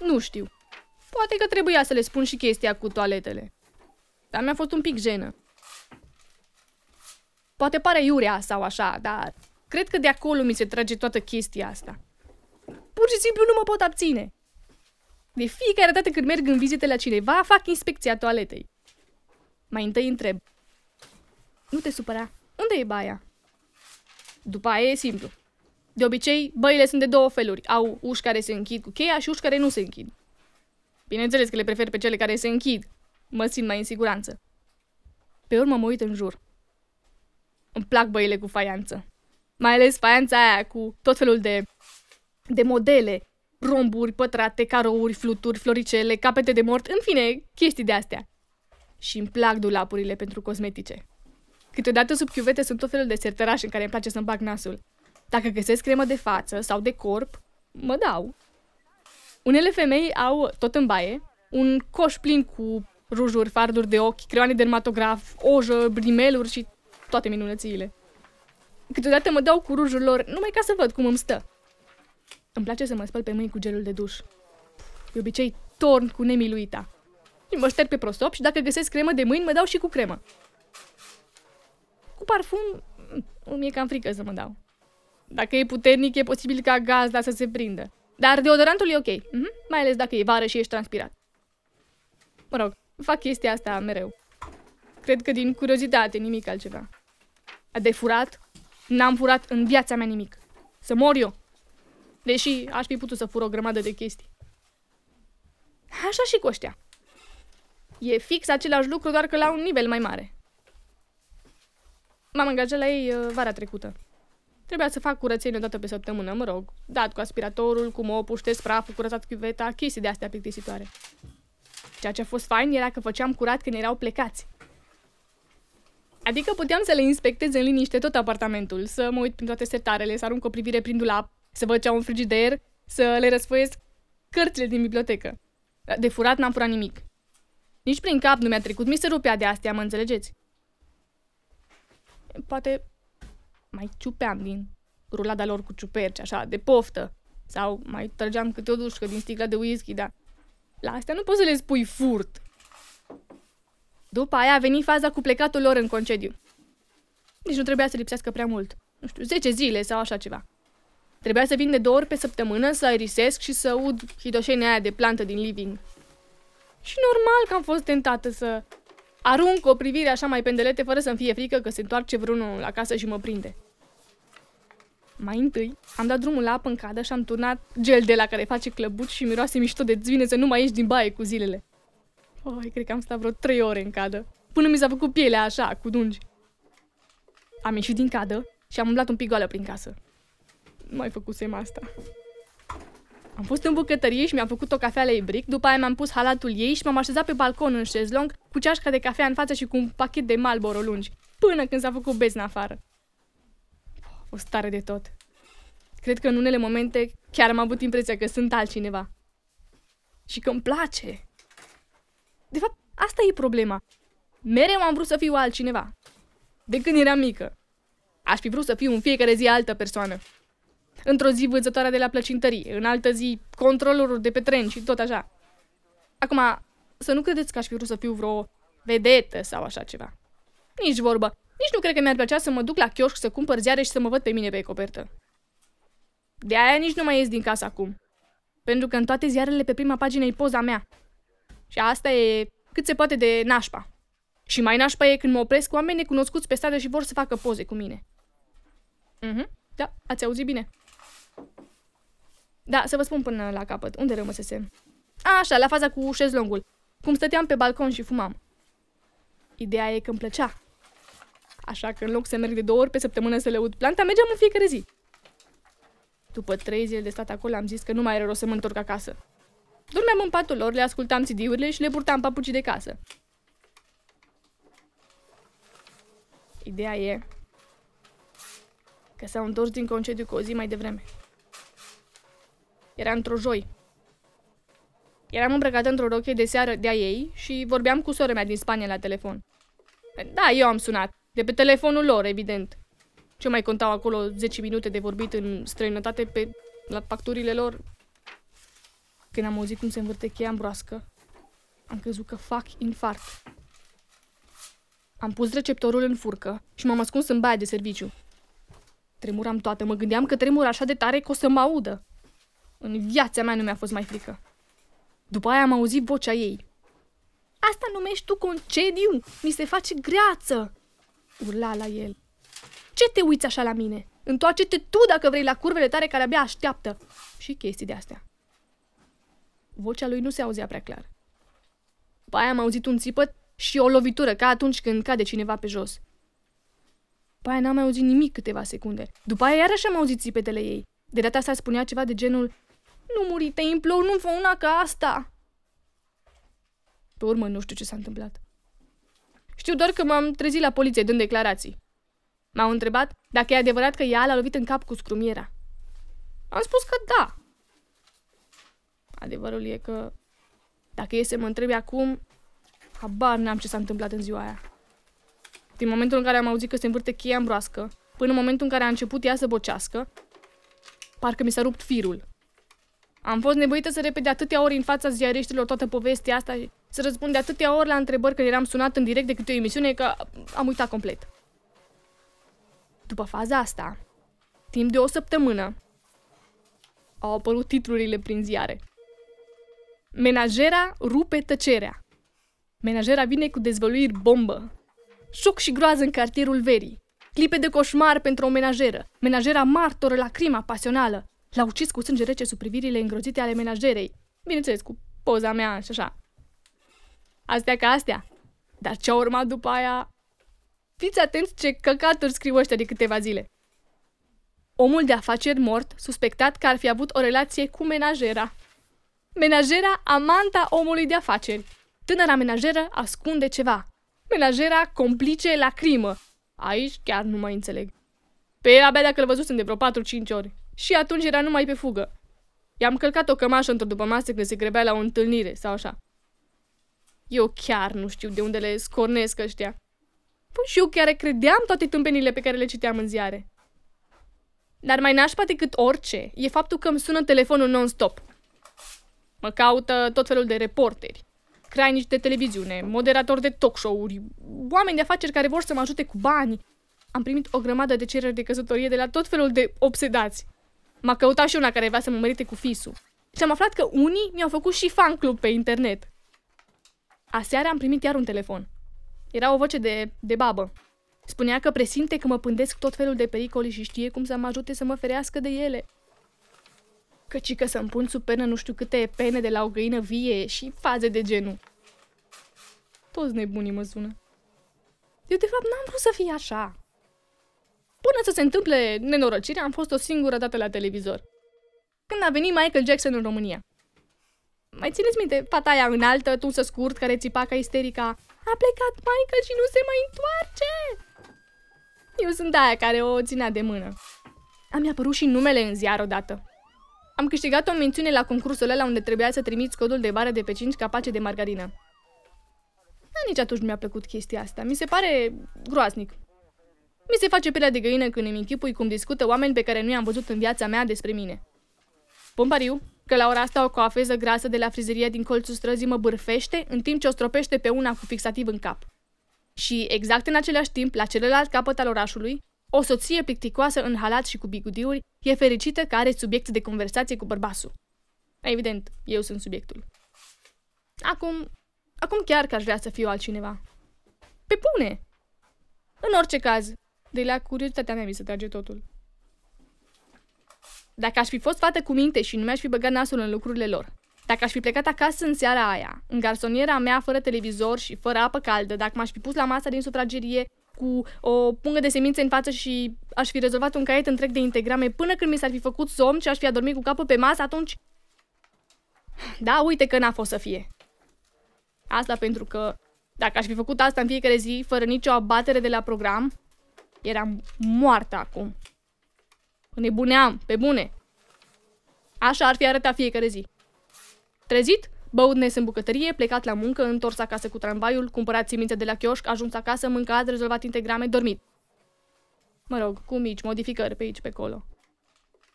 Nu știu. Poate că trebuia să le spun și chestia cu toaletele. Dar mi-a fost un pic jenă. Poate pare iurea sau așa, dar cred că de acolo mi se trage toată chestia asta. Pur și simplu nu mă pot abține. De fiecare dată când merg în vizite la cineva, fac inspecția toaletei. Mai întâi întreb. Nu te supăra. Unde e baia? După aia e simplu. De obicei, băile sunt de două feluri. Au uși care se închid cu cheia și uși care nu se închid. Bineînțeles că le prefer pe cele care se închid. Mă simt mai în siguranță. Pe urmă mă uit în jur. Îmi plac băile cu faianță. Mai ales faianța aia cu tot felul de, de modele, romburi, pătrate, carouri, fluturi, floricele, capete de mort, în fine, chestii de astea. Și îmi plac dulapurile pentru cosmetice. Câteodată sub chiuvete sunt tot felul de sertărași în care îmi place să-mi bag nasul. Dacă găsesc cremă de față sau de corp, mă dau. Unele femei au, tot în baie, un coș plin cu rujuri, farduri de ochi, creioane dermatograf, ojă, brimeluri și toate minunățiile. Câteodată mă dau cu rujul lor numai ca să văd cum îmi stă. Îmi place să mă spăl pe mâini cu gelul de duș. De obicei torn cu nemiluita. Și mă șterg pe prosop și dacă găsesc cremă de mâini, mă dau și cu cremă. Cu parfum, îmi e cam frică să mă dau. Dacă e puternic, e posibil ca gazda să se prindă. Dar deodorantul e ok, mm-hmm. mai ales dacă e vară și ești transpirat. Mă rog, fac chestia asta mereu. Cred că din curiozitate, nimic altceva. De furat, n-am furat în viața mea nimic. Să mor eu. Deși aș fi putut să fur o grămadă de chestii. Așa și cu ăștia. E fix același lucru, doar că la un nivel mai mare. M-am angajat la ei uh, vara trecută. Trebuia să fac curățenie o dată pe săptămână, mă rog. Dat cu aspiratorul, cu mopul, șters praful, curățat chiuveta, chestii de astea plictisitoare. Ceea ce a fost fain era că făceam curat când erau plecați. Adică puteam să le inspectez în liniște tot apartamentul, să mă uit prin toate setarele, să arunc o privire prin dulap, să văd ce au un frigider, să le răsfoiesc cărțile din bibliotecă. De furat n-am furat nimic. Nici prin cap nu mi-a trecut, mi se rupea de astea, mă înțelegeți? Poate mai ciupeam din rulada lor cu ciuperci, așa, de poftă. Sau mai trăgeam câte o dușcă din sticla de whisky, dar la astea nu poți să le spui furt. După aia a venit faza cu plecatul lor în concediu. Nici nu trebuia să lipsească prea mult. Nu știu, 10 zile sau așa ceva. Trebuia să vin de două ori pe săptămână să aerisesc și să ud hidoșenia aia de plantă din living. Și normal că am fost tentată să arunc o privire așa mai pendelete fără să-mi fie frică că se întoarce vreunul la casă și mă prinde. Mai întâi, am dat drumul la apă în cadă și am turnat gel de la care face clăbuci și miroase mișto de zvine să nu mai ieși din baie cu zilele. Oi, cred că am stat vreo trei ore în cadă, până mi s-a făcut pielea așa, cu dungi. Am ieșit din cadă și am umblat un pic goală prin casă. Nu mai făcusem asta. Am fost în bucătărie și mi-am făcut o cafea la ibric, după aia mi-am pus halatul ei și m-am așezat pe balcon în șezlong cu ceașca de cafea în față și cu un pachet de Marlboro lungi, până când s-a făcut bezna afară. O stare de tot. Cred că în unele momente chiar am avut impresia că sunt altcineva. Și că îmi place. De fapt, asta e problema. Mereu am vrut să fiu altcineva. De când eram mică. Aș fi vrut să fiu în fiecare zi altă persoană. Într-o zi vânzătoarea de la plăcintărie, în altă zi controlorul de pe tren și tot așa. Acum, să nu credeți că aș fi vrut să fiu vreo vedetă sau așa ceva. Nici vorbă. Nici nu cred că mi-ar plăcea să mă duc la chioșc să cumpăr ziare și să mă văd pe mine pe copertă. De aia nici nu mai ies din casă acum. Pentru că în toate ziarele pe prima pagină e poza mea. Și asta e cât se poate de nașpa. Și mai nașpa e când mă opresc oameni necunoscuți pe stradă și vor să facă poze cu mine. Mhm, da, ați auzit bine. Da, să vă spun până la capăt. Unde rămăsesem? A, așa, la faza cu șezlongul. Cum stăteam pe balcon și fumam. Ideea e că îmi plăcea. Așa că în loc să merg de două ori pe săptămână să le ud planta, mergeam în fiecare zi. După trei zile de stat acolo am zis că nu mai are rost să mă întorc acasă. Dormeam în patul lor, le ascultam CD-urile și le purtam papucii de casă. Ideea e că s-au întors din concediu cu o zi mai devreme. Era într-o joi. Eram îmbrăcată într-o rochie de seară de-a ei și vorbeam cu sora mea din Spania la telefon. Da, eu am sunat. De pe telefonul lor, evident. Ce mai contau acolo 10 minute de vorbit în străinătate pe la facturile lor? Când am auzit cum se învârte cheia în broască, am crezut că fac infart. Am pus receptorul în furcă și m-am ascuns în baia de serviciu. Tremuram toată, mă gândeam că tremur așa de tare că o să mă audă. În viața mea nu mi-a fost mai frică. După aia am auzit vocea ei. Asta numești tu concediu? Mi se face greață! Urla la el. Ce te uiți așa la mine? Întoarce-te tu dacă vrei la curvele tare care abia așteaptă. Și chestii de astea. Vocea lui nu se auzea prea clar. După aia am auzit un țipăt și o lovitură, ca atunci când cade cineva pe jos. După aia n-am mai auzit nimic câteva secunde. După aia iarăși am auzit țipetele ei. De data asta spunea ceva de genul Nu muri, te implor, nu fă una ca asta! Pe urmă nu știu ce s-a întâmplat. Știu doar că m-am trezit la poliție dând declarații. M-au întrebat dacă e adevărat că ea l-a lovit în cap cu scrumiera. Am spus că da. Adevărul e că dacă e să mă întrebi acum, habar n-am ce s-a întâmplat în ziua aia. Din momentul în care am auzit că se învârte cheia în broască, până în momentul în care a început ea să bocească, parcă mi s-a rupt firul. Am fost nevoită să repede atâtea ori în fața ziariștilor toată povestea asta și să răspund de atâtea ori la întrebări când eram sunat în direct de câte o emisiune că am uitat complet. După faza asta, timp de o săptămână, au apărut titlurile prin ziare. Menajera rupe tăcerea. Menajera vine cu dezvăluiri bombă. Șoc și groază în cartierul verii. Clipe de coșmar pentru o menajeră. Menajera martoră la crima pasională. L-a ucis cu sânge rece sub privirile îngrozite ale menajerei. Bineînțeles, cu poza mea și așa. Astea ca astea. Dar ce a urmat după aia... Fiți atenți ce căcaturi scriu ăștia de câteva zile. Omul de afaceri mort, suspectat că ar fi avut o relație cu menajera. Menajera amanta omului de afaceri. Tânăra menajeră ascunde ceva. Menajera complice la crimă. Aici chiar nu mai înțeleg. Pe el abia dacă îl văzusem de vreo 4-5 ori. Și atunci era numai pe fugă. I-am călcat o cămașă într-o după masă când se grebea la o întâlnire sau așa. Eu chiar nu știu de unde le scornesc ăștia. Păi și eu chiar credeam toate tâmpenile pe care le citeam în ziare. Dar mai nașpa decât orice e faptul că îmi sună telefonul non-stop. Mă caută tot felul de reporteri, crainici de televiziune, moderatori de talk show-uri, oameni de afaceri care vor să mă ajute cu bani. Am primit o grămadă de cereri de căsătorie de la tot felul de obsedați. M-a căutat și una care vrea să mă mărite cu fisul. Și am aflat că unii mi-au făcut și fan club pe internet. Aseară am primit iar un telefon. Era o voce de, de babă. Spunea că presimte că mă pândesc tot felul de pericole și știe cum să mă ajute să mă ferească de ele. Căci că să-mi pun sub penă nu știu câte pene de la o găină vie și faze de genul. Toți nebunii mă sună. Eu de fapt n-am vrut să fie așa. Până să se întâmple nenorocirea, am fost o singură dată la televizor. Când a venit Michael Jackson în România. Mai țineți minte fata aia înaltă, tusă scurt, care țipa ca isterica A plecat Michael și nu se mai întoarce! Eu sunt aia care o ținea de mână. Am apărut și numele în ziar odată. Am câștigat o mențiune la concursul ăla unde trebuia să trimiți codul de bară de pe 5 capace de margarină. Dar nici atunci nu mi-a plăcut chestia asta. Mi se pare groaznic. Mi se face pielea de găină când îmi închipui cum discută oameni pe care nu i-am văzut în viața mea despre mine. Pompariu, că la ora asta o coafeză grasă de la frizeria din colțul străzii mă bârfește în timp ce o stropește pe una cu fixativ în cap. Și exact în același timp, la celălalt capăt al orașului, o soție plicticoasă în halat și cu bigudiuri e fericită că are subiect de conversație cu bărbasul. Evident, eu sunt subiectul. Acum, acum chiar că aș vrea să fiu altcineva. Pe bune! În orice caz, de la curiozitatea mea mi se trage totul. Dacă aș fi fost fată cu minte și nu mi-aș fi băgat nasul în lucrurile lor, dacă aș fi plecat acasă în seara aia, în garsoniera mea fără televizor și fără apă caldă, dacă m-aș fi pus la masa din sufragerie cu o pungă de semințe în față și aș fi rezolvat un caiet întreg de integrame până când mi s-ar fi făcut somn și aș fi adormit cu capul pe masă, atunci... Da, uite că n-a fost să fie. Asta pentru că dacă aș fi făcut asta în fiecare zi, fără nicio abatere de la program, eram moartă acum. Nebuneam, pe bune. Așa ar fi arătat fiecare zi. Trezit, băut nes în bucătărie, plecat la muncă, întors acasă cu tramvaiul, cumpărat țiminte de la chioșc, ajuns acasă, mâncat, rezolvat integrame, dormit. Mă rog, cu mici modificări pe aici, pe acolo.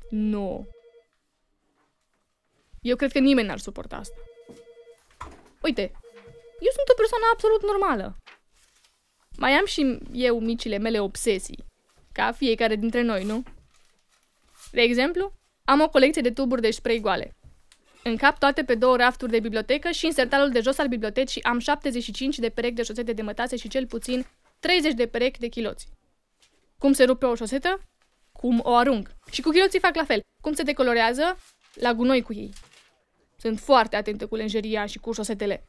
Nu. Eu cred că nimeni n-ar suporta asta. Uite, eu sunt o persoană absolut normală. Mai am și eu micile mele obsesii, ca fiecare dintre noi, nu? De exemplu, am o colecție de tuburi de spray goale. În cap toate pe două rafturi de bibliotecă și în sertarul de jos al bibliotecii am 75 de perechi de șosete de mătase și cel puțin 30 de perechi de chiloți. Cum se rupe o șosetă? Cum o arunc. Și cu chiloții fac la fel. Cum se decolorează? La gunoi cu ei. Sunt foarte atentă cu lenjeria și cu șosetele.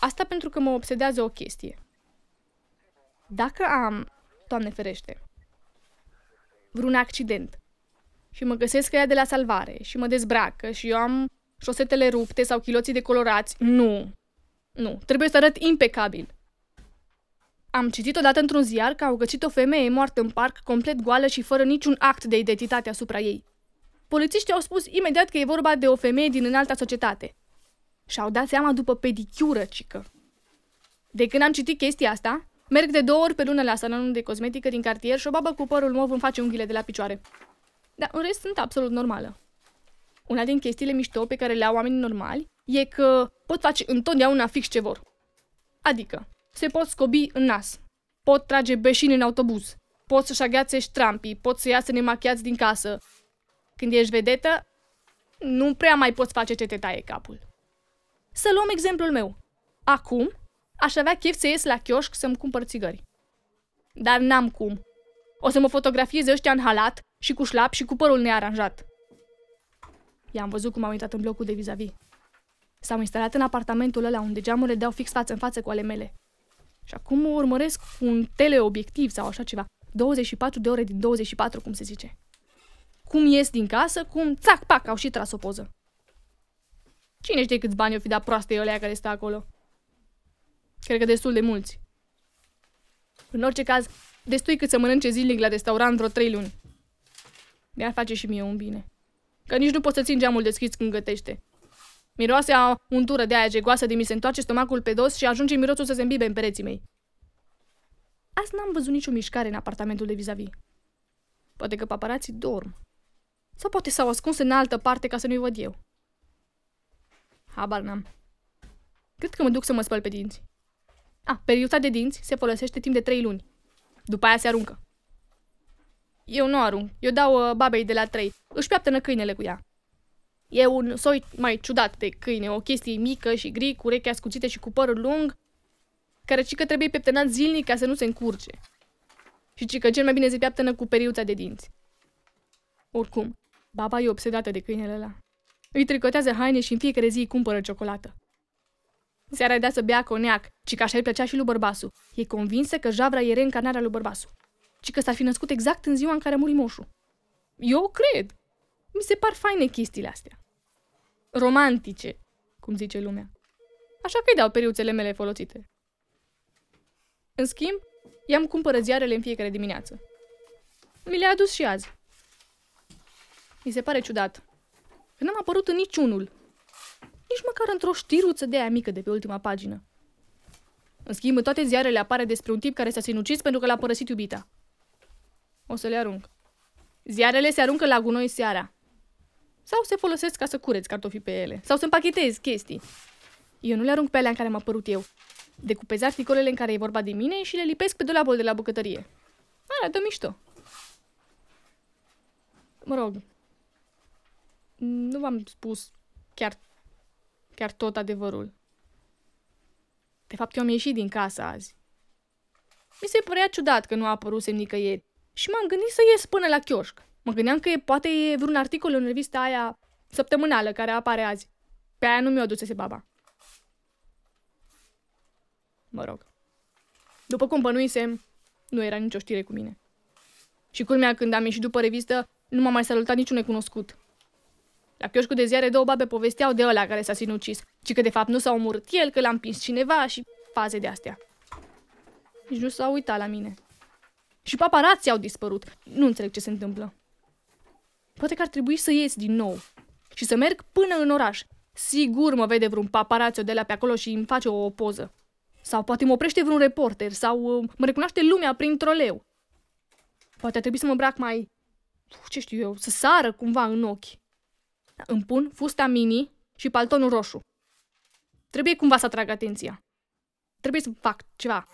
Asta pentru că mă obsedează o chestie. Dacă am, Doamne ferește, vreun accident și mă găsesc că ea de la salvare și mă dezbracă și eu am șosetele rupte sau chiloții decolorați, nu. Nu, trebuie să arăt impecabil. Am citit odată într-un ziar că au găsit o femeie moartă în parc, complet goală și fără niciun act de identitate asupra ei. Polițiștii au spus imediat că e vorba de o femeie din înalta societate. Și-au dat seama după pedicură, cică. De când am citit chestia asta, merg de două ori pe lună la salonul de cosmetică din cartier și o babă cu părul mov îmi face unghiile de la picioare. Dar în rest sunt absolut normală. Una din chestiile mișto pe care le au oamenii normali e că pot face întotdeauna fix ce vor. Adică, se pot scobi în nas, pot trage beșini în autobuz, pot să-și agheațe ștrampii, pot să iasă nemachiați din casă. Când ești vedetă, nu prea mai poți face ce te taie capul. Să luăm exemplul meu. Acum, aș avea chef să ies la chioșc să-mi cumpăr țigări. Dar n-am cum. O să mă fotografieze ăștia în halat și cu șlap și cu părul nearanjat. I-am văzut cum au intrat în blocul de vis-a-vis. S-au instalat în apartamentul ăla unde geamurile deau fix față în față cu ale mele. Și acum mă urmăresc cu un teleobiectiv sau așa ceva. 24 de ore din 24, cum se zice. Cum ies din casă, cum țac, pac, au și tras o poză. Cine știe câți bani o fi dat proaste ălea care stă acolo? Cred că destul de mulți. În orice caz, destui cât să mănânce zilnic la restaurant vreo trei luni. Mi-ar face și mie un bine. Că nici nu poți să țin geamul deschis când gătește. Miroase a untură de aia gegoasă de mi se întoarce stomacul pe dos și ajunge mirosul să se îmbibe în pereții mei. Azi n-am văzut nicio mișcare în apartamentul de vis-a-vis. Poate că paparații dorm. Sau poate s-au ascuns în altă parte ca să nu-i văd eu. Habar n-am. Cred că mă duc să mă spăl pe dinți. A, periuța de dinți se folosește timp de trei luni. După aia se aruncă. Eu nu arunc. Eu dau uh, babei de la trei. Își piaptănă câinele cu ea. E un soi mai ciudat de câine, o chestie mică și gri, cu urechi ascuțite și cu părul lung, care cică trebuie pieptănat zilnic ca să nu se încurce. Și cică cel mai bine se piaptănă cu periuța de dinți. Oricum, baba e obsedată de câinele ăla. Îi tricotează haine și în fiecare zi îi cumpără ciocolată. Seara dea să bea coniac, ci că așa îi plăcea și lui bărbasul. E convinsă că Javra e reîncarnarea lui bărbasul. Ci că s-ar fi născut exact în ziua în care a murit moșul. Eu cred. Mi se par faine chestiile astea. Romantice, cum zice lumea. Așa că îi dau periuțele mele folosite. În schimb, i-am cumpără ziarele în fiecare dimineață. Mi le-a adus și azi. Mi se pare ciudat. Că n-am apărut în niciunul nici măcar într-o știruță de aia mică de pe ultima pagină. În schimb, în toate ziarele apare despre un tip care s-a sinucis pentru că l-a părăsit iubita. O să le arunc. Ziarele se aruncă la gunoi seara. Sau se folosesc ca să cureți cartofi pe ele. Sau să împachetez chestii. Eu nu le arunc pe alea în care m-a părut eu. Decupez articolele în care e vorba de mine și le lipesc pe dulapul de la bucătărie. Arată mișto. Mă rog, nu v-am spus chiar chiar tot adevărul. De fapt, eu am ieșit din casă azi. Mi se părea ciudat că nu a apărut nicăieri și m-am gândit să ies până la chioșc. Mă gândeam că e, poate e vreun articol în revista aia săptămânală care apare azi. Pe aia nu mi-o adusese baba. Mă rog. După cum bănuisem, nu era nicio știre cu mine. Și culmea, când am ieșit după revistă, nu m-a mai salutat niciun necunoscut. La chioșcul de ziare două babe povesteau de ăla care s-a sinucis, ci că de fapt nu s-a omorât el, că l-a împins cineva și faze de astea. Nici nu s-a uitat la mine. Și paparații au dispărut. Nu înțeleg ce se întâmplă. Poate că ar trebui să ies din nou și să merg până în oraș. Sigur mă vede vreun paparațio de la pe acolo și îmi face o poză. Sau poate mă oprește vreun reporter sau uh, mă recunoaște lumea prin troleu. Poate ar trebui să mă îmbrac mai, ce știu eu, să sară cumva în ochi. Îmi pun fusta mini și paltonul roșu. Trebuie cumva să atrag atenția. Trebuie să fac ceva.